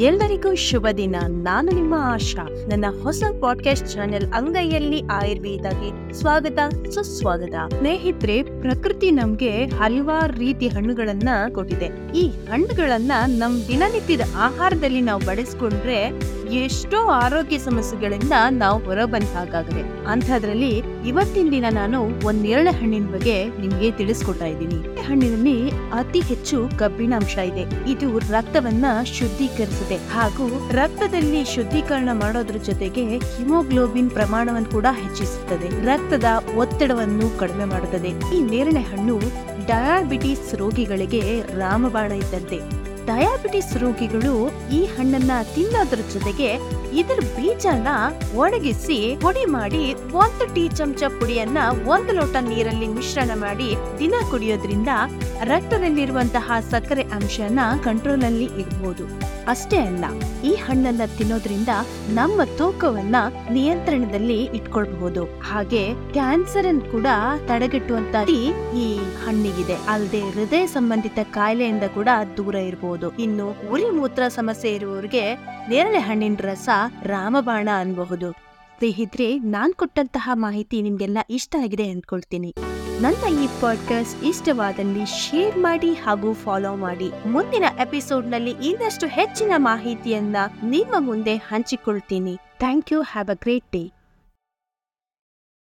ಎಲ್ಲರಿಗೂ ಶುಭ ದಿನ. ನಾನು ನಿಮ್ಮ ಆಶಾ. ನನ್ನ ಹೊಸ ಪಾಡ್ಕಾಸ್ಟ್ ಚಾನೆಲ್ ಅಂಗೈಯಲ್ಲಿ ಆಯುರ್ವೇದಕ್ಕೆ ಸ್ವಾಗತ, ಸುಸ್ವಾಗತ. ಸ್ನೇಹಿತರೆ, ಪ್ರಕೃತಿ ನಮ್ಗೆ ಹಲವಾರು ರೀತಿ ಹಣ್ಣುಗಳನ್ನ ಕೊಟ್ಟಿದೆ. ಈ ಹಣ್ಣುಗಳನ್ನ ನಮ್ ದಿನನಿತ್ಯದ ಆಹಾರದಲ್ಲಿ ನಾವು ಬಳಸ್ಕೊಂಡ್ರೆ ಎಷ್ಟೋ ಆರೋಗ್ಯ ಸಮಸ್ಯೆಗಳಿಂದ ನಾವು ಹೊರಬಂದಾಗದೆ ಅಂಥದ್ರಲ್ಲಿ ಇವತ್ತಿನ ದಿನ ನಾನು ಒಂದ್ ನೇರಳೆ ಹಣ್ಣಿನ ಬಗ್ಗೆ ನಿಮ್ಗೆ ತಿಳಿಸ್ಕೊಡ್ತಾ ಇದ್ದೀನಿ. ಹಣ್ಣಿನಲ್ಲಿ ಅತಿ ಹೆಚ್ಚು ಕಬ್ಬಿಣಾಂಶ ಇದೆ. ಇದು ರಕ್ತವನ್ನ ಶುದ್ಧೀಕರಿಸಿದೆ ಹಾಗೂ ರಕ್ತದಲ್ಲಿ ಶುದ್ಧೀಕರಣ ಮಾಡೋದ್ರ ಜೊತೆಗೆ ಹಿಮೋಗ್ಲೋಬಿನ್ ಪ್ರಮಾಣವನ್ನು ಕೂಡ ಹೆಚ್ಚಿಸುತ್ತದೆ. ರಕ್ತದ ಒತ್ತಡವನ್ನು ಕಡಿಮೆ ಮಾಡುತ್ತದೆ. ಈ ನೇರಳೆ ಹಣ್ಣು ಡಯಾಬಿಟಿಸ್ ರೋಗಿಗಳಿಗೆ ರಾಮಬಾಣ ಇದ್ದಂತೆ. ಡಯಾಬಿಟಿಸ್ ರೋಗಿಗಳು ಈ ಹಣ್ಣನ್ನ ತಿನ್ನೋದ್ರ ಜೊತೆಗೆ ಇದರ ಬೀಜನ ಒಣಗಿಸಿ ಪುಡಿ ಮಾಡಿ ಒಂದು ಟೀ ಚಮಚ ಪುಡಿಯನ್ನ ಒಂದು ಲೋಟ ನೀರಲ್ಲಿ ಮಿಶ್ರಣ ಮಾಡಿ ದಿನ ಕುಡಿಯೋದ್ರಿಂದ ರಕ್ತದಲ್ಲಿರುವಂತಹ ಸಕ್ಕರೆ ಅಂಶನ ಕಂಟ್ರೋಲ್ ಅಲ್ಲಿ ಇರಬಹುದು ಅಷ್ಟೇ ಅಲ್ಲ, ಈ ಹಣ್ಣನ್ನ ತಿನ್ನೋದ್ರಿಂದ ನಮ್ಮ ತೂಕವನ್ನ ನಿಯಂತ್ರಣದಲ್ಲಿ ಇಟ್ಕೊಳ್ಬಹುದು. ಹಾಗೆ ಕ್ಯಾನ್ಸರ್ ಅನ್ನು ಕೂಡ ತಡೆಗಟ್ಟುವಂತ ಈ ಹಣ್ಣಿಗಿದೆ. ಅಲ್ಲದೆ ಹೃದಯ ಸಂಬಂಧಿತ ಕಾಯಿಲೆಯಿಂದ ಕೂಡ ದೂರ ಇರಬಹುದು ಇನ್ನು ಉರಿ ಮೂತ್ರ ಸಮಸ್ಯೆ ಇರುವವರಿಗೆ ನೇರಳೆ ಹಣ್ಣಿನ ರಸ ರಾಮಬಾಣ ಅನ್ಬಹುದು. ಸ್ನೇಹಿತರೆ, ನಾನ್ ಕೊಟ್ಟಂತಹ ಮಾಹಿತಿ ನಿಮ್ಗೆಲ್ಲ ಇಷ್ಟ ಆಗಿದೆ ಅಂದ್ಕೊಳ್ತೀನಿ ನನ್ನ ಈ ಪಾಡ್ಕಾಸ್ಟ್ ಇಷ್ಟವಾದಲ್ಲಿ ಶೇರ್ ಮಾಡಿ ಹಾಗೂ ಫಾಲೋ ಮಾಡಿ. ಮುಂದಿನ ಎಪಿಸೋಡ್ನಲ್ಲಿ ಇನ್ನಷ್ಟು ಹೆಚ್ಚಿನ ಮಾಹಿತಿಯನ್ನ ನಿಮ್ಮ ಮುಂದೆ ಹಂಚಿಕೊಳ್ತೀನಿ. Thank you have a great day